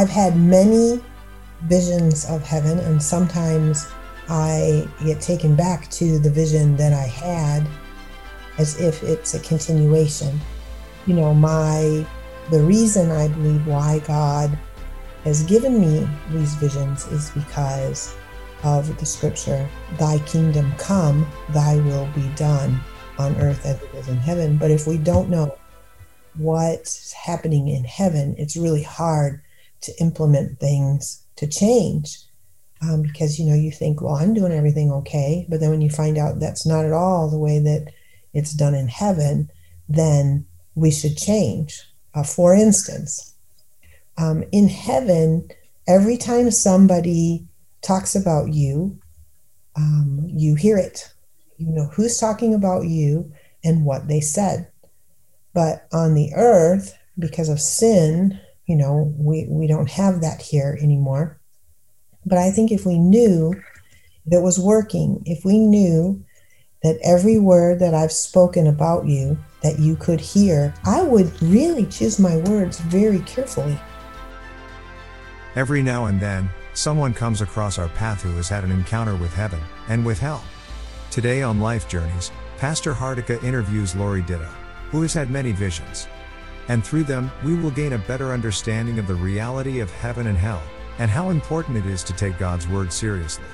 I've had many visions of heaven, and sometimes I get taken back to the vision that I had as if it's a continuation. You know, my the reason I believe why God has given me these visions is because of the scripture, Thy kingdom come, Thy will be done on earth as it is in heaven. But if we don't know what's happening in heaven, it's really hard to implement things to change. Um, because you know you think well i'm doing everything okay but then when you find out that's not at all the way that it's done in heaven then we should change uh, for instance um, in heaven every time somebody talks about you um, you hear it you know who's talking about you and what they said but on the earth because of sin you know we we don't have that here anymore. But i think if we knew that was working if we knew that every word that i've spoken about you that you could hear i would really choose my words very carefully. Every now and then someone comes across our path who has had an encounter with heaven and with hell. Today on Life Journeys, Pastor Hardika interviews Lori Ditto, who has had many visions. And through them, we will gain a better understanding of the reality of heaven and hell, and how important it is to take God's Word seriously.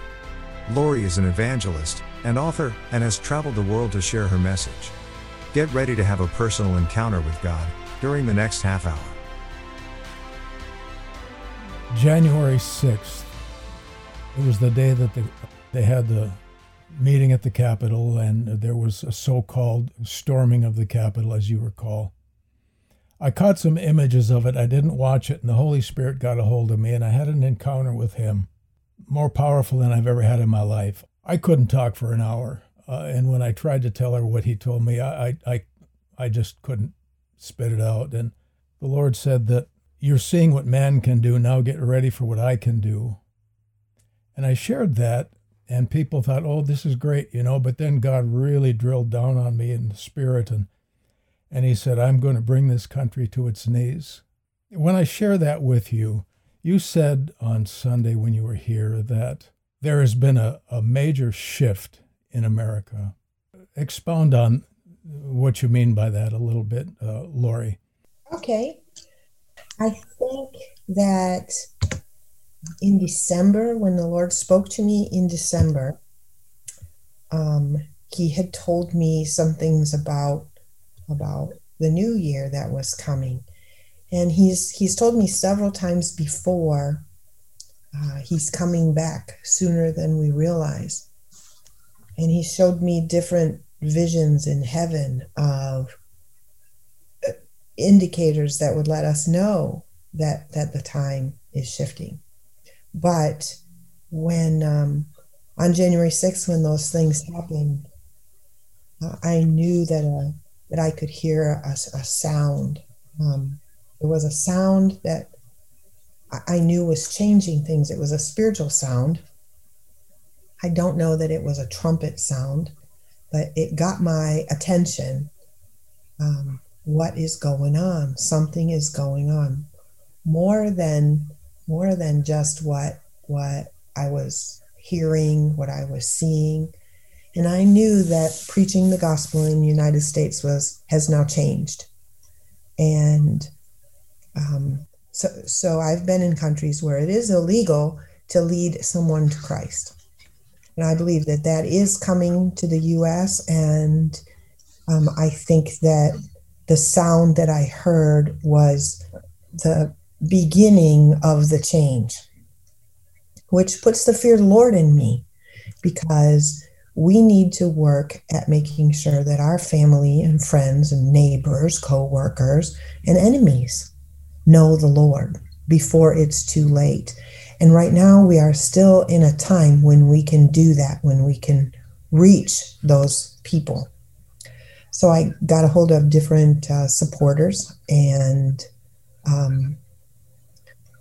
Lori is an evangelist, and author, and has traveled the world to share her message. Get ready to have a personal encounter with God during the next half hour. January 6th, it was the day that the, they had the meeting at the Capitol, and there was a so called storming of the Capitol, as you recall. I caught some images of it. I didn't watch it, and the Holy Spirit got a hold of me, and I had an encounter with Him, more powerful than I've ever had in my life. I couldn't talk for an hour, uh, and when I tried to tell her what He told me, I, I, I, just couldn't spit it out. And the Lord said that you're seeing what man can do. Now get ready for what I can do. And I shared that, and people thought, "Oh, this is great," you know. But then God really drilled down on me in the spirit, and and He said, "I'm going to bring this country to its knees." When I share that with you, you said on Sunday when you were here that there has been a, a major shift in America. Expound on what you mean by that a little bit, uh, Lori. Okay. I think that in December, when the Lord spoke to me in December, um, He had told me some things about about the new year that was coming, and He's He's told me several times before. Uh, he's coming back sooner than we realize, and He showed me different visions in heaven of uh, indicators that would let us know that that the time is shifting but when um, on January 6th, when those things happened, uh, I knew that uh, that I could hear a, a sound. Um, there was a sound that I knew was changing things. It was a spiritual sound. I don't know that it was a trumpet sound, but it got my attention. Um, what is going on? Something is going on. More than more than just what what I was hearing, what I was seeing. And I knew that preaching the gospel in the United States was has now changed. And um, so, so I've been in countries where it is illegal to lead someone to Christ. And I believe that that is coming to the US. And um, I think that the sound that I heard was the beginning of the change, which puts the fear of the Lord in me because we need to work at making sure that our family and friends and neighbors, co-workers, and enemies know the Lord before it's too late. And right now we are still in a time when we can do that, when we can reach those people. So I got a hold of different uh, supporters and um,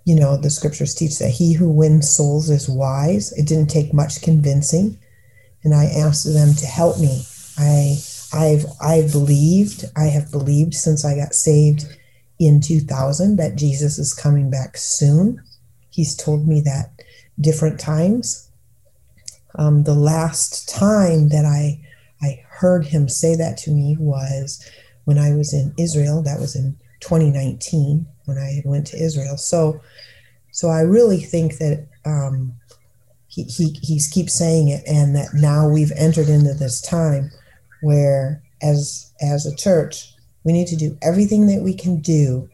you know, the scriptures teach that he who wins souls is wise. It didn't take much convincing. And I asked them to help me. I I've I've believed, I have believed since I got saved in 2000 that Jesus is coming back soon. He's told me that different times. Um, the last time that I I heard him say that to me was when I was in Israel. That was in 2019 when I went to Israel. So, so I really think that um, he, he keeps saying it, and that now we've entered into this time where, as as a church, we need to do everything that we can do,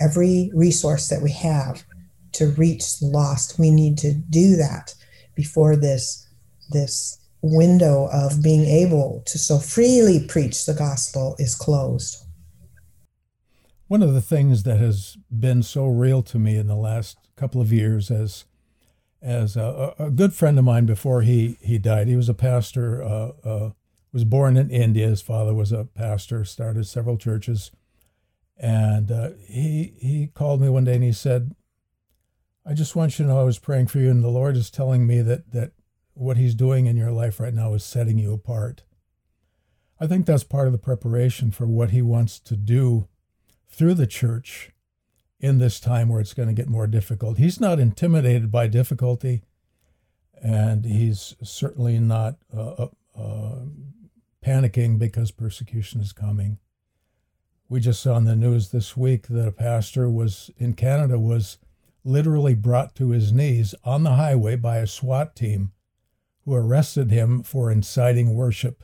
every resource that we have to reach the lost. We need to do that before this this window of being able to so freely preach the gospel is closed. One of the things that has been so real to me in the last couple of years as as a, a good friend of mine before he, he died, he was a pastor, uh, uh, was born in India. His father was a pastor, started several churches. And uh, he, he called me one day and he said, I just want you to know I was praying for you, and the Lord is telling me that, that what He's doing in your life right now is setting you apart. I think that's part of the preparation for what He wants to do through the church in this time where it's going to get more difficult. He's not intimidated by difficulty, and He's certainly not uh, uh, uh panicking because persecution is coming. We just saw on the news this week that a pastor was in Canada was literally brought to his knees on the highway by a SWAT team who arrested him for inciting worship.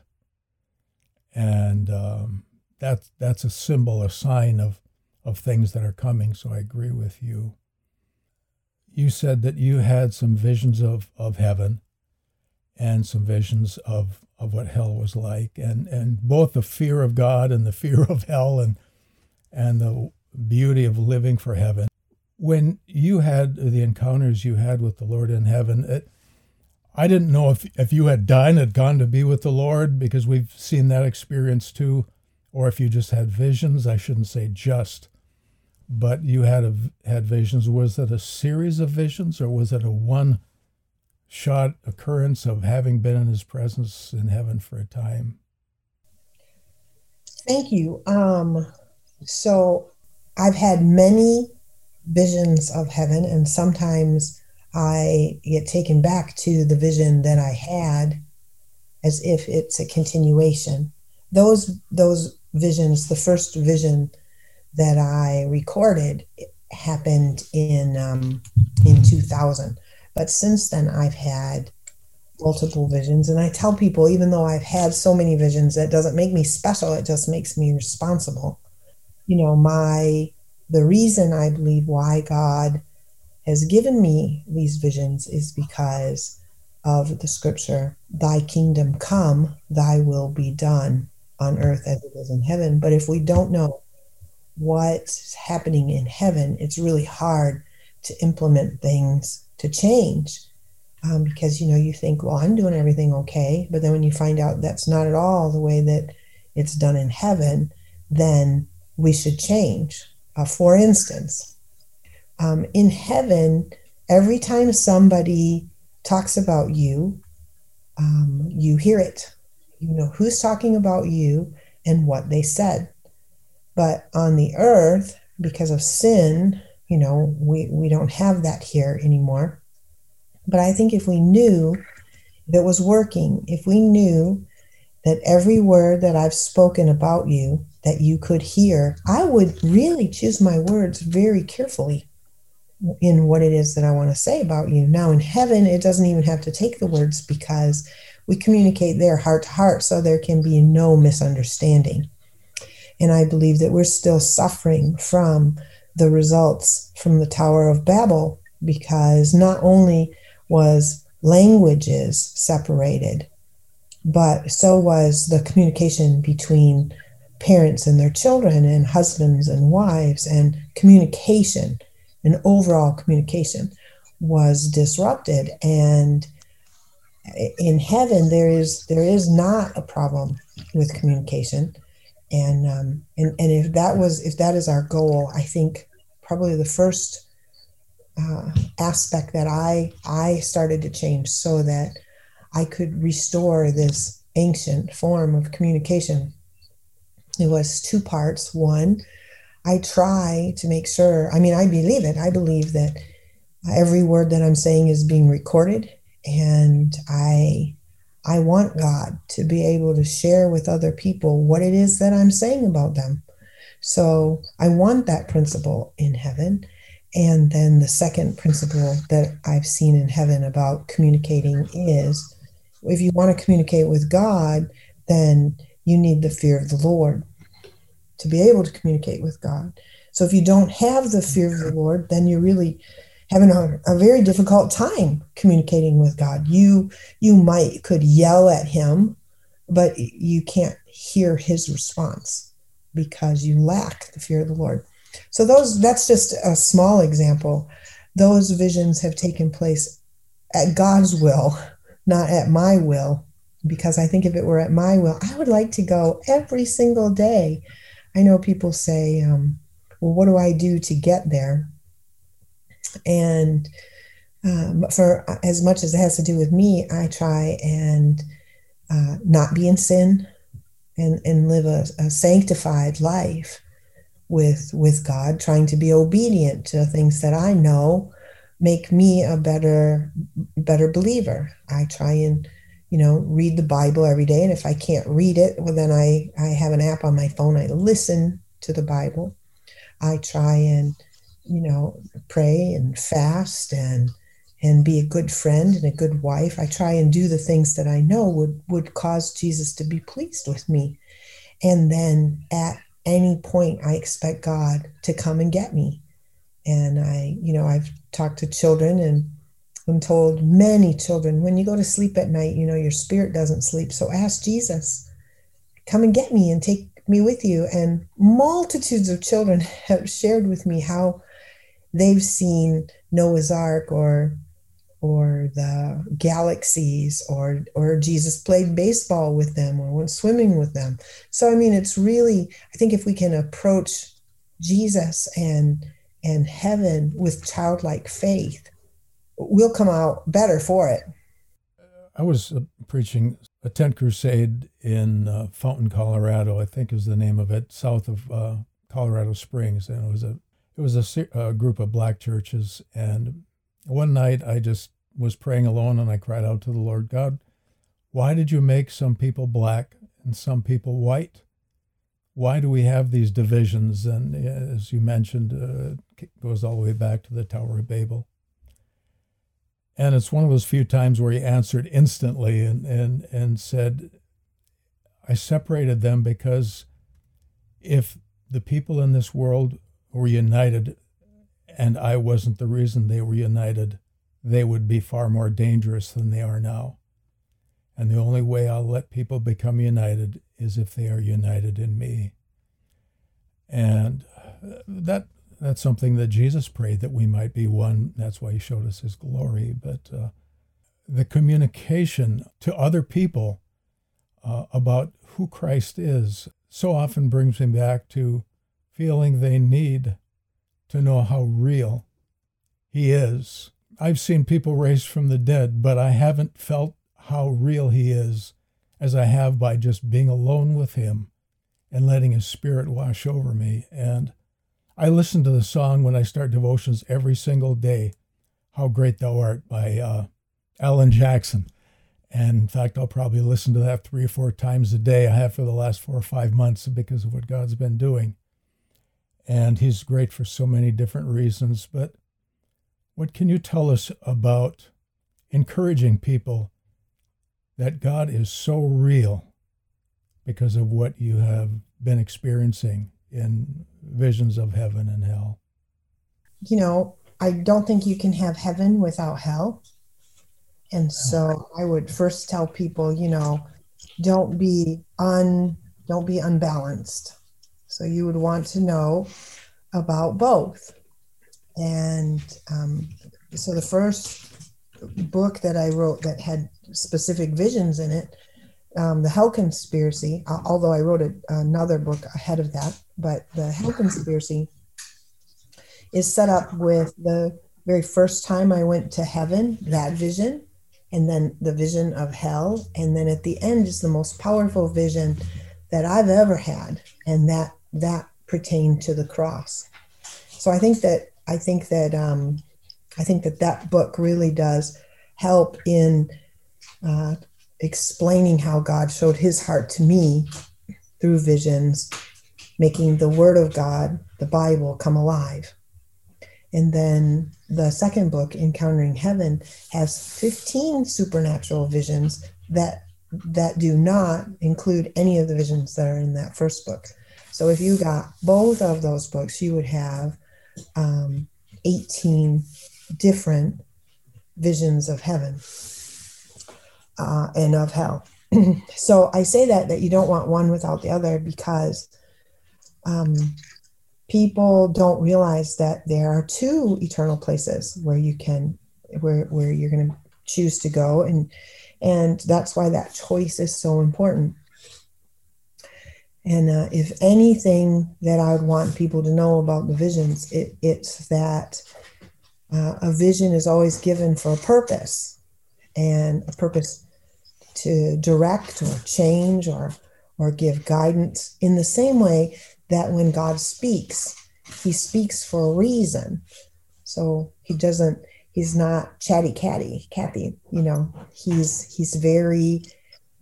And um, that, that's a symbol, a sign of, of things that are coming. So I agree with you. You said that you had some visions of, of heaven and some visions of, of what hell was like, and, and both the fear of God and the fear of hell and, and the beauty of living for heaven when you had the encounters you had with the Lord in heaven, it, I didn't know if, if you had died and had gone to be with the Lord because we've seen that experience too, or if you just had visions. I shouldn't say just, but you had a, had visions. Was it a series of visions or was it a one shot occurrence of having been in His presence in heaven for a time? Thank you. Um, so I've had many visions of heaven, and sometimes I get taken back to the vision that I had as if it's a continuation. Those those visions, the first vision that I recorded happened in um, in 2000. But since then, I've had multiple visions, and I tell people, even though I've had so many visions, that doesn't make me special. It just makes me responsible. You know, my the reason I believe why God has given me these visions is because of the scripture, Thy kingdom come, Thy will be done on earth as it is in heaven. But if we don't know what's happening in heaven, it's really hard to implement things to change. Um, because you know you think well i'm doing everything okay but then when you find out that's not at all the way that it's done in heaven then we should change uh, for instance, um, in heaven, every time somebody talks about you, um, you hear it. You know who's talking about you and what they said. But on the earth, because of sin, you know, we, we don't have that here anymore. But I think if we knew that was working, if we knew that every word that I've spoken about you that you could hear, I would really choose my words very carefully in what it is that I want to say about you. Now, in heaven, it doesn't even have to take the words because we communicate there heart to heart, so there can be no misunderstanding. And I believe that we're still suffering from the results from the Tower of Babel because not only was languages separated, but so was the communication between parents and their children and husbands and wives and communication and overall communication was disrupted. And in heaven there is there is not a problem with communication and um, and and if that was if that is our goal i think probably the first uh, aspect that i i started to change so that I could restore this ancient form of communication. It was two parts. One, I try to make sure, I mean, I believe it. I believe that every word that I'm saying is being recorded and I I want God to be able to share with other people what it is that I'm saying about them. So I want that principle in heaven. And then the second principle that I've seen in heaven about communicating is if you want to communicate with God, then you need the fear of the Lord to be able to communicate with God. So if you don't have the fear of the Lord, then you're really having a, a very difficult time communicating with God. You you might could yell at him, but you can't hear his response because you lack the fear of the Lord. So those that's just a small example. Those visions have taken place at God's will, not at my will, because I think if it were at my will, I would like to go every single day. I know people say, um, "Well, what do I do to get there?" And um, for as much as it has to do with me, I try and uh, not be in sin and, and live a, a sanctified life with with God, trying to be obedient to things that I know make me a better better believer. I try and you know read the Bible every day, and if I can't read it, well then I I have an app on my phone. I listen to the Bible. I try and you know pray and fast and and be a good friend and a good wife. I try and do the things that I know would would cause Jesus to be pleased with me. And then at any point I expect God to come and get me. And I, you know, I've talked to children and I'm told many children, when you go to sleep at night, you know, your spirit doesn't sleep. So ask Jesus, come and get me and take me with you. And multitudes of children have shared with me how they've seen Noah's Ark or or the galaxies or or Jesus played baseball with them or went swimming with them. So I mean it's really I think if we can approach Jesus and and heaven with childlike faith, we'll come out better for it. I was uh, preaching a tent crusade in uh, Fountain, Colorado. I think is the name of it, south of uh, Colorado Springs, and it was a it was a, a group of black churches. And one night I just was praying alone and I cried out to the Lord God, why did you make some people black and some people white? Why do we have these divisions? And as you mentioned, uh, it goes all the way back to the Tower of Babel. And it's one of those few times where he answered instantly and, and, and said, I separated them because if the people in this world were united and I wasn't the reason they were united, they would be far more dangerous than they are now. And the only way I'll let people become united is if they are united in me. And that that's something that Jesus prayed that we might be one. That's why he showed us his glory. But uh, the communication to other people uh, about who Christ is so often brings me back to feeling they need to know how real He is. I've seen people raised from the dead, but I haven't felt how real He is as I have by just being alone with Him and letting His Spirit wash over me. And I listen to the song when I start devotions every single day, How Great Thou Art by uh, Alan Jackson. And in fact, I'll probably listen to that three or four times a day. I have for the last four or five months because of what God's been doing and he's great for so many different reasons. But what can you tell us about encouraging people that God is so real because of what you have been experiencing in visions of heaven and hell? You know, I don't think you can have heaven without hell. And so I would first tell people, you know, don't be un don't be unbalanced so you would want to know about both. And um, so the first book that I wrote that had specific visions in it, um, the Hell Conspiracy, although I wrote another book ahead of that, but the Hell Conspiracy is set up with the very first time I went to heaven, that vision, and then the vision of hell. And then at the end is the most powerful vision that I've ever had. And that that pertain to the cross. So I think that I think that um, I think that that book really does help in uh, explaining how God showed His heart to me through visions, making the Word of God, the Bible, come alive. And then the second book, Encountering Heaven, has 15 supernatural visions that that do not include any of the visions that are in that first book. So if you got both of those books, you would have um, 18 different visions of heaven uh, and of hell. so I say that that you don't want one without the other because um, people don't realize that there are two eternal places where you can where where you're going to choose to go and and that's why that choice is so important and uh, if anything that i would want people to know about the visions it, it's that uh, a vision is always given for a purpose and a purpose to direct or change or or give guidance in the same way that when god speaks he speaks for a reason. So he doesn't he's not chatty catty cathy you know he's he's very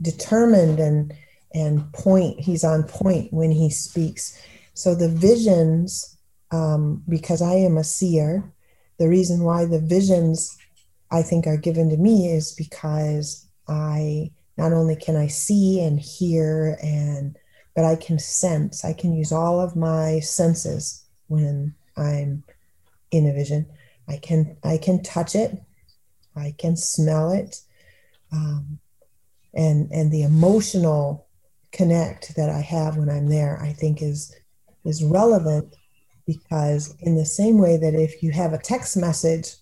determined and and point he's on point when he speaks so the visions um, because i am a seer the reason why the visions I think are given to me is because I not only can I see and hear and but I can sense. I can use all of my senses when I'm in a vision. I can I can touch it, I can smell it, um, and and the emotional connect that I have when I'm there, I think is is relevant because in the same way that if you have a text message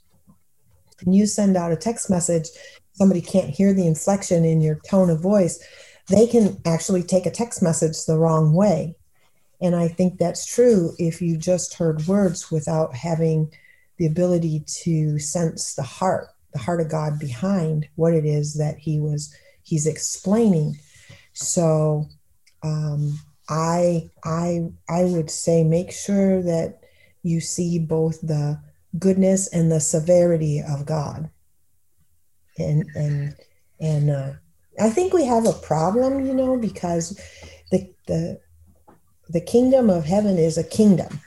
and you send out a text message somebody can't hear the inflection in your tone of voice they can actually take a text message the wrong way. And i think that's true if you just heard words without having the ability to sense the heart the heart of god behind what it is that he was he's explaining so um, I I I would say make sure that you see both the goodness and the severity of God. And and and uh, I think we have a problem, you know, because the the the kingdom of heaven is a kingdom,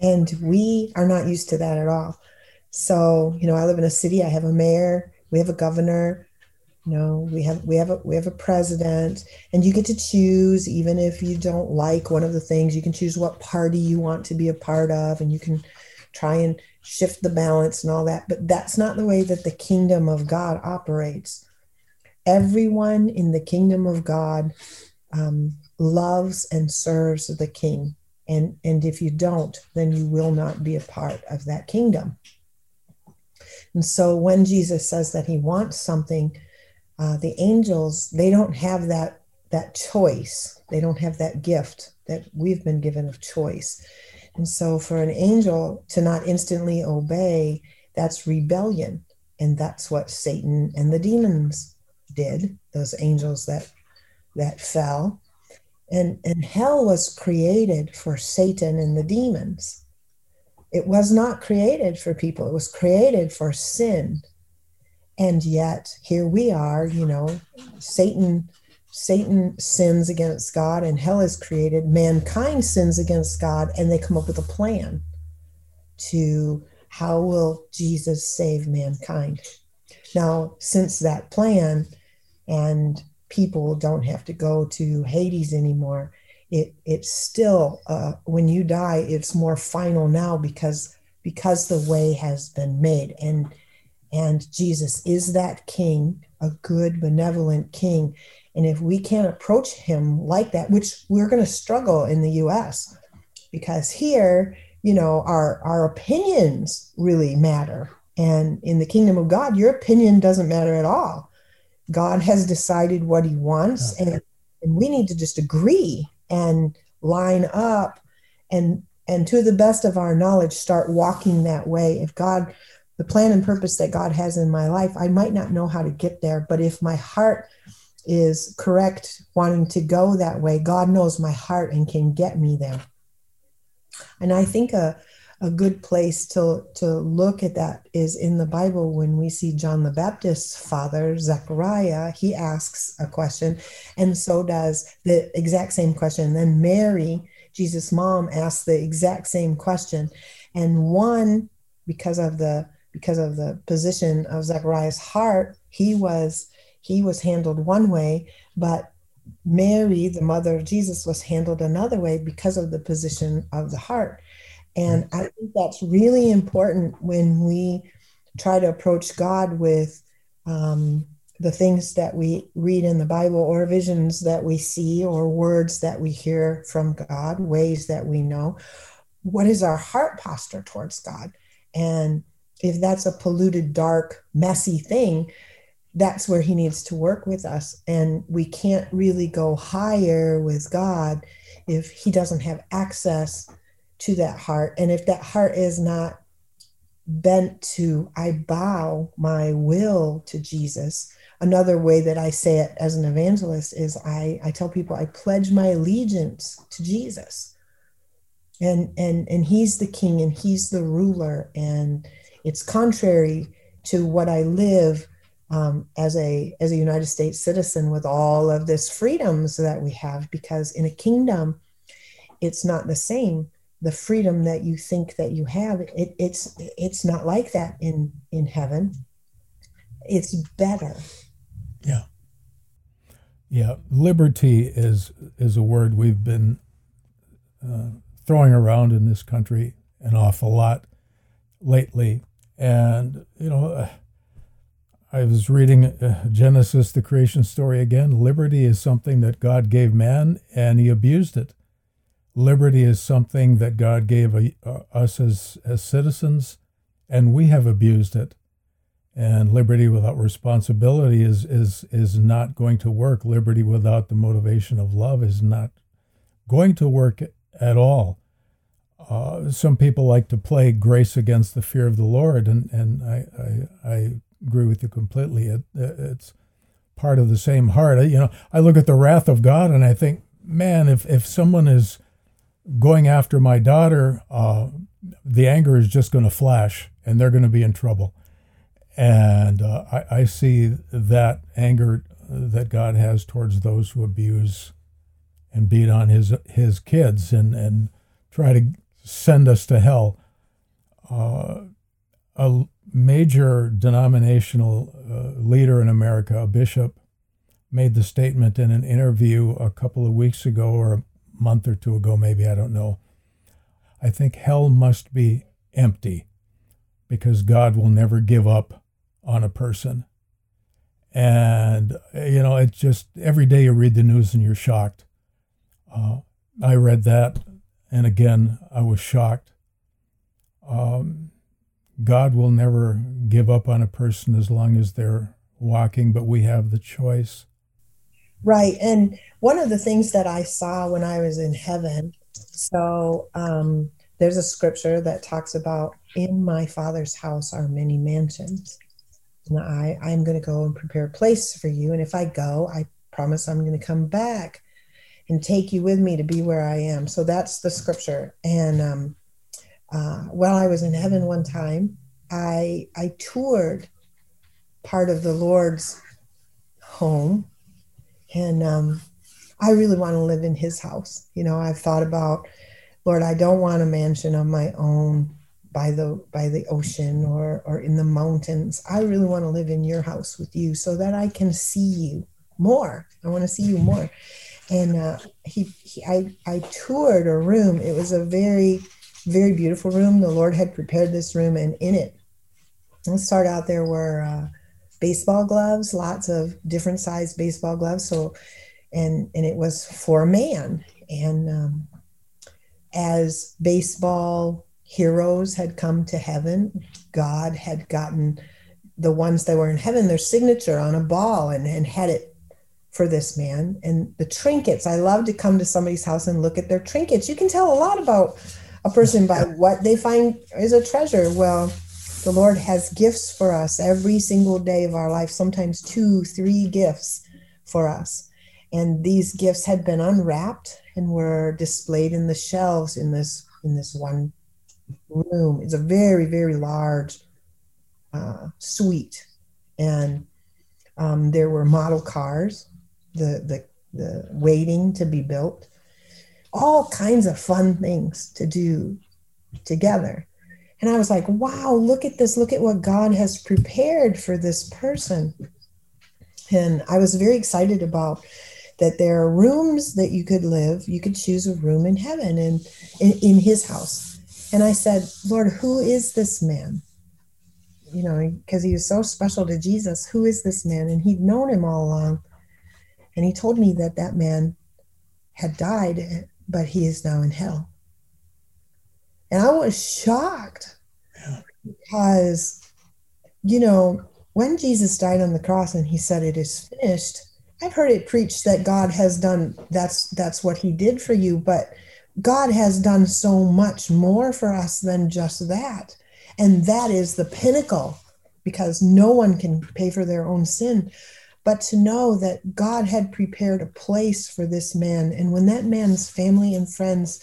and we are not used to that at all. So you know, I live in a city. I have a mayor. We have a governor you know we have we have a we have a president and you get to choose even if you don't like one of the things you can choose what party you want to be a part of and you can try and shift the balance and all that but that's not the way that the kingdom of god operates. Everyone in the kingdom of god um, loves and serves the king and and if you don't then you will not be a part of that kingdom. And so when jesus says that he wants something uh, the angels they don't have that that choice. They don't have that gift that we've been given of choice. And so for an angel to not instantly obey that's rebellion. And that's what satan and the demons did those angels that that fell. And and hell was created for satan and the demons. It was not created for people. It was created for sin and yet here we are you know satan satan sins against god and hell is created. Mankind sins against god and they come up with a plan to how will jesus save mankind. Now since that plan and people don't have to go to hades anymore it it's still uh, when you die it's more final now because because the way has been made. And and Jesus is that king, a good, benevolent king. And if we can't approach him like that, which we're going to struggle in the US, because here, you know, our, our opinions really matter. And in the kingdom of God, your opinion doesn't matter at all. God has decided what he wants, and, and we need to just agree and line up and and to the best of our knowledge start walking that way if god the plan and purpose that God has in my life, I might not know how to get there, but if my heart is correct, wanting to go that way, God knows my heart and can get me there. And I think a, a good place to, to look at that is in the Bible when we see John the Baptist's father, Zechariah, he asks a question, and so does the exact same question. Then Mary, Jesus' mom, asks the exact same question. And one, because of the because of the position of Zechariah's heart, he was he was handled one way, but Mary, the mother of Jesus, was handled another way because of the position of the heart. And I think that's really important when we try to approach God with um, the things that we read in the Bible or visions that we see or words that we hear from God, ways that we know. What is our heart posture towards God? And if that's a polluted, dark, messy thing, that's where He needs to work with us. And we can't really go higher with God if He doesn't have access to that heart. And if that heart is not bent to, I bow my will to Jesus. Another way that I say it as an evangelist is I, I tell people I pledge my allegiance to Jesus. And and and he's the king and he's the ruler. And it's contrary to what I live um, as a as a United States citizen with all of this freedoms that we have because in a kingdom it's not the same. The freedom that you think that you have it, it's it's not like that in in heaven. It's better. Yeah. Yeah liberty is is a word we've been uh, throwing around in this country an awful lot lately and you know uh, i was reading uh, genesis the creation story again liberty is something that god gave man and he abused it liberty is something that God gave a, uh, us as, as citizens, and we have abused it. And liberty without responsibility is, is, is not going to work. Liberty without the motivation of love is not going to work at all. Uh, some people like to play grace against the fear of the Lord, and, and I, I, I agree with you completely. It, it's part of the same heart. You know, I look at the wrath of God and I think, man, if, if someone is going after my daughter, uh, the anger is just going to flash and they're going to be in trouble. And uh, I, I, see that anger that God has towards those who abuse and beat on his his kids and, and try to send us to hell. Uh, a major denominational uh, leader in America, a bishop, made the statement in an interview a couple of weeks ago or a month or two ago, maybe, I don't know. I think hell must be empty because God will never give up on a person. And, you know, it's just every day you read the news and you're shocked. Uh, I read that, and again, I was shocked. Um, God will never give up on a person as long as they're walking, but we have the choice. Right. And one of the things that I saw when I was in heaven, so um, there's a scripture that talks about in my father's house are many mansions. And I, I'm going to go and prepare a place for you. And if I go, I promise I'm going to come back and take you with me to be where I am. So that's the scripture. And um, uh, while I was in heaven one time, I I toured part of the Lord's home and um, I really want to live in his house. You know, I've thought about, Lord, I don't want a mansion of my own by the by the ocean or or in the mountains. I really want to live in your house with you so that I can see you more. I want to see you more. And uh, he, he I I toured a room. It was a very very beautiful room. The Lord had prepared this room, and in it, let's start out there were. Uh, baseball gloves, lots of different size baseball gloves. So, and and it was for a man. And um, as baseball heroes had come to heaven, God had gotten the ones that were in heaven their signature on a ball and, and had it for this man. And the trinkets, I love to come to somebody's house and look at their trinkets. You can tell a lot about a person by what they find is a treasure. Well, the Lord has gifts for us every single day of our life, sometimes two, three gifts for us. And these gifts had been unwrapped and were displayed in the shelves in this in this one room. It's a very, very large uh, suite. And um, there were model cars, the, the, the waiting to be built, all kinds of fun things to do together. And I was like, wow, look at this. Look at what God has prepared for this person. And I was very excited about that there are rooms that you could live. You could choose a room in heaven and in, in his house. And I said, Lord, who is this man? You know, because he was so special to Jesus. Who is this man? And he'd known him all along. And he told me that that man had died, but he is now in hell. And I was shocked because, you know, when Jesus died on the cross and he said, It is finished, I've heard it preached that God has done that's that's what he did for you, but God has done so much more for us than just that. And that is the pinnacle because no one can pay for their own sin. But to know that God had prepared a place for this man, and when that man's family and friends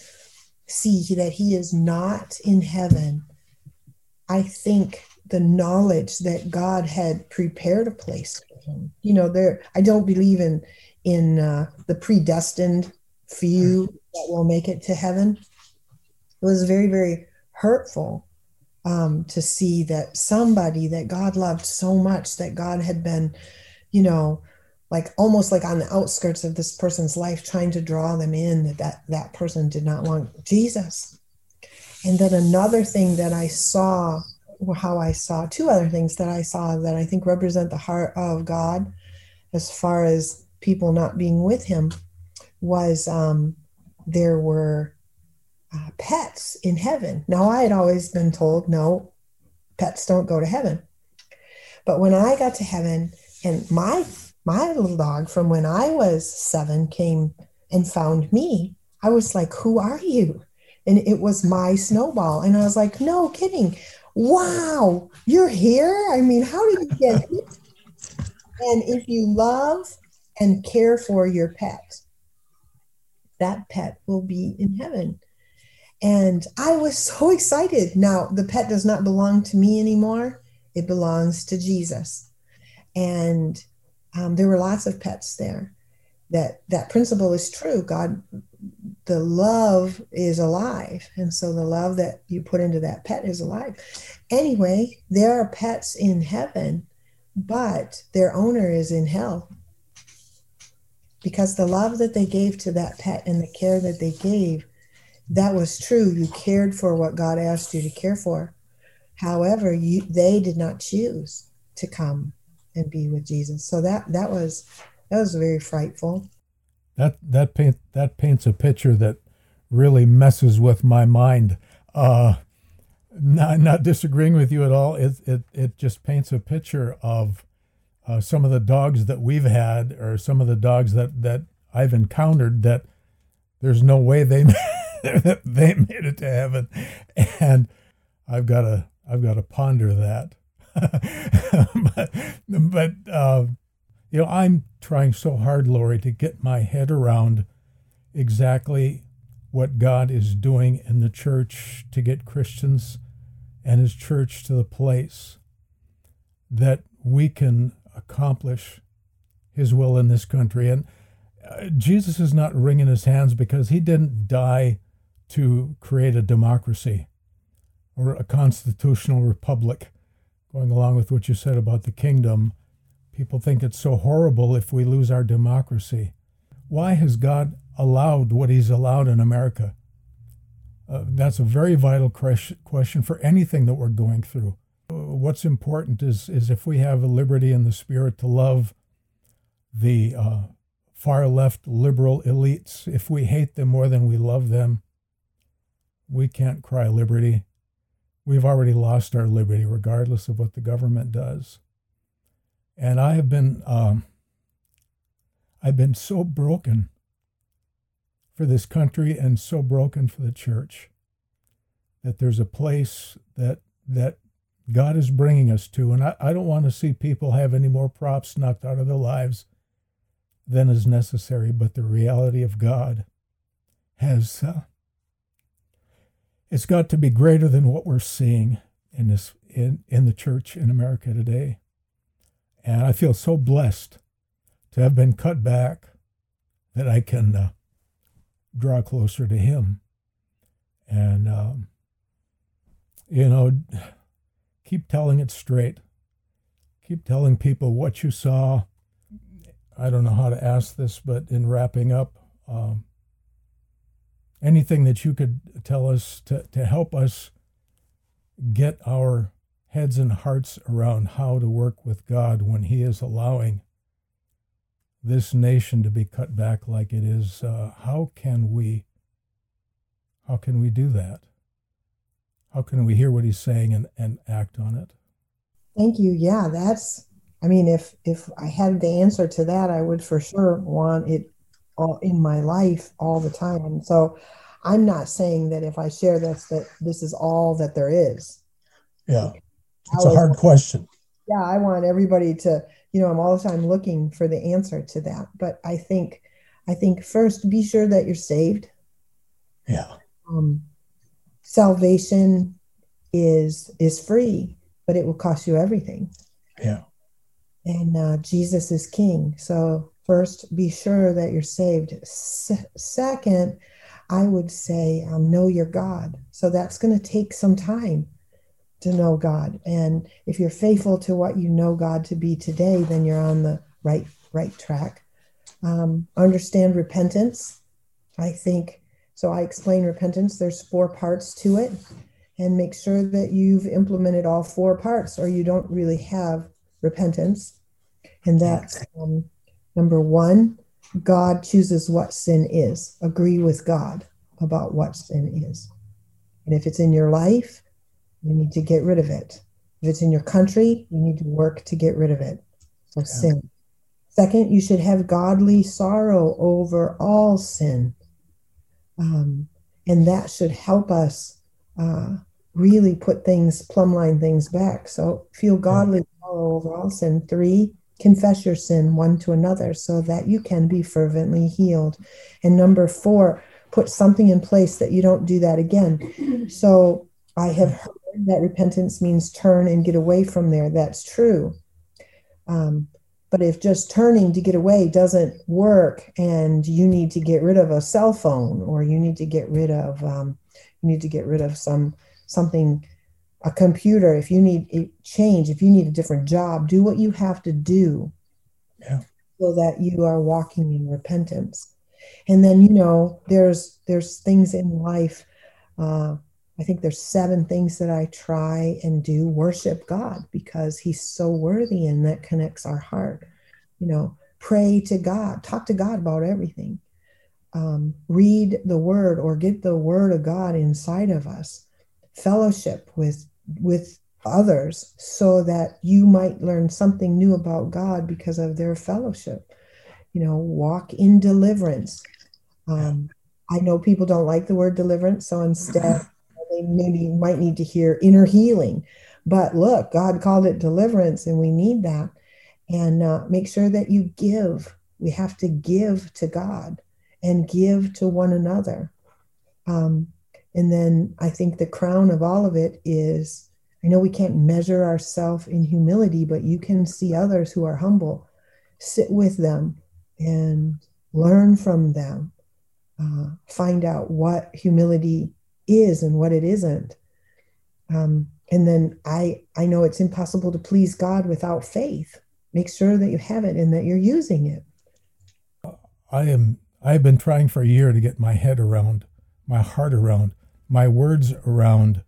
see that he is not in heaven, I think the knowledge that God had prepared a place for him. You know, there I don't believe in in uh, the predestined few that will make it to heaven. It was very very hurtful um, to see that somebody that God loved so much that God had been, you know, like almost like on the outskirts of this person's life trying to draw them in that that, that person did not want jesus. And then another thing that i saw how i saw two other things that i saw that i think represent the heart of god as far as people not being with him was um, there were uh, pets in heaven. Now i had always been told no pets don't go to heaven. But when i got to heaven and my my little dog from when I was seven came and found me. I was like, Who are you? And it was my snowball. And I was like, No kidding. Wow, you're here? I mean, how did you get here? and if you love and care for your pet, that pet will be in heaven. And I was so excited. Now, the pet does not belong to me anymore, it belongs to Jesus. And um, there were lots of pets there. That that principle is true. God, the love is alive, and so the love that you put into that pet is alive. Anyway, there are pets in heaven, but their owner is in hell because the love that they gave to that pet and the care that they gave that was true you cared for what god asked you to care for however you they did not choose to come and be with Jesus. So that that was that was very frightful. That that paint that paints a picture that really messes with my mind. Uh, not not disagreeing with you at all. It it it just paints a picture of uh, some of the dogs that we've had, or some of the dogs that that I've encountered. That there's no way they they made it to heaven, and I've got to I've got to ponder that. but but uh, you know, I'm trying so hard, Lori, to get my head around exactly what God is doing in the church to get Christians and His church to the place that we can accomplish His will in this country. And uh, Jesus is not wringing His hands because He didn't die to create a democracy or a constitutional republic going along with what you said about the kingdom, people think it's so horrible if we lose our democracy. Why has God allowed what He's allowed in America? Uh, that's a very vital question for anything that we're going through. What's important is, is if we have a liberty in the spirit to love the uh, far left liberal elites, if we hate them more than we love them, we can't cry liberty we've already lost our liberty, regardless of what the government does. And I have been, um, I've been so broken for this country and so broken for the church that there's a place that that God is bringing us to, and I, I don't want to see people have any more props knocked out of their lives than is necessary. But the reality of God has uh, it's got to be greater than what we're seeing in this in, in the church in America today. And I feel so blessed to have been cut back that I can uh, draw closer to Him. And, um, you know, keep telling it straight. Keep telling people what you saw. I don't know how to ask this, but in wrapping up, um, anything that you could tell us to, to help us get our heads and hearts around how to work with God when He is allowing this nation to be cut back like it is. Uh, how can we? How can we do that? How can we hear what He's saying and, and act on it? Thank you. Yeah, that's. I mean, if if I had the answer to that, I would for sure want it all in my life all the time. So I'm not saying that if I share this that this is all that there is. Yeah. It's a hard question. Yeah, I want everybody to, you know, I'm all the time looking for the answer to that. But I think I think first be sure that you're saved. Yeah. Um, salvation is is free, but it will cost you everything. Yeah. And uh, Jesus is king. So first be sure that you're saved. Se- second i would say um, know your god. So that's going to take some time to know god. And if you're faithful to what you know god to be today then you're on the right right track. Um, understand repentance i think. So i explain repentance. There's four parts to it. And make sure that you've implemented all four parts or you don't really have repentance. And that's um, Number one, God chooses what sin is. Agree with God about what sin is. And if it's in your life, you need to get rid of it. If it's in your country, you need to work to get rid of it. So yeah. sin. Second, you should have godly sorrow over all sin. Um, and that should help us uh, really put things, plumb line things back. So feel godly yeah. sorrow over all sin. Three, confess your sin one to another so that you can be fervently healed. And number four, put something in place that you don't do that again. So I have heard that repentance means turn and get away from there. That's true. Um, but if just turning to get away doesn't work and you need to get rid of a cell phone or you need to get rid of um, you need to get rid of some something a computer, if you need a change, if you need a different job, do what you have to do yeah. so that you are walking in repentance. And then, you know, there's there's things in life. Uh, I think there's seven things that I try and do. Worship God because He's so worthy, and that connects our heart. You know, pray to God, talk to God about everything. Um, read the Word or get the Word of God inside of us. Fellowship with with others so that you might learn something new about God because of their fellowship. You know, walk in deliverance. Um, I know people don't like the word deliverance, so instead they maybe might need to hear inner healing. But look, God called it deliverance, and we need that. And uh, make sure that you give. We have to give to God and give to one another. Um, and then I think the crown of all of it is I know we can't measure ourselves in humility, but you can see others who are humble, sit with them and learn from them, uh, find out what humility is and what it isn't. Um, and then I, I know it's impossible to please God without faith. Make sure that you have it and that you're using it. I am I've been trying for a year to get my head around, my heart around my words around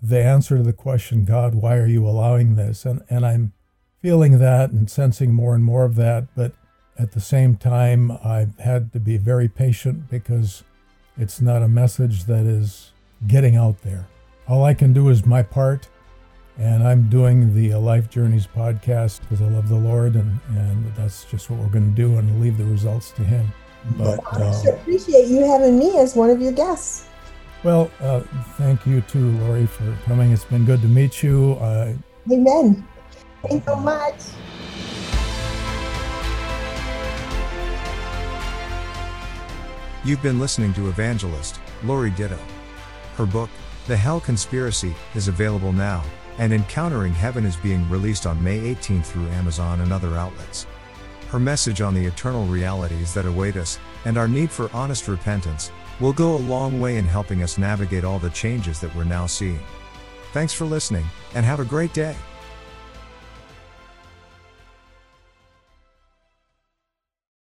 the answer to the question, God, why are you allowing this? And, and I'm feeling that and sensing more and more of that. But at the same time, I've had to be very patient because it's not a message that is getting out there. All I can do is my part. And I'm doing the Life Journeys podcast because I love the Lord, and, and that's just what we're going to do and leave the results to Him. But I uh, appreciate you having me as one of your guests. Well, uh, thank you too, Lori, for coming. It's been good to meet you. Uh, Amen. Thanks so much. You've been listening to evangelist Lori Ditto. Her book, The Hell Conspiracy is available now, and Encountering Heaven is being released on May 18 through Amazon and other outlets. Her message on the eternal realities that await us, and our need for honest repentance, will go a long way in helping us navigate all the changes that we're now seeing. Thanks for listening, and have a great day.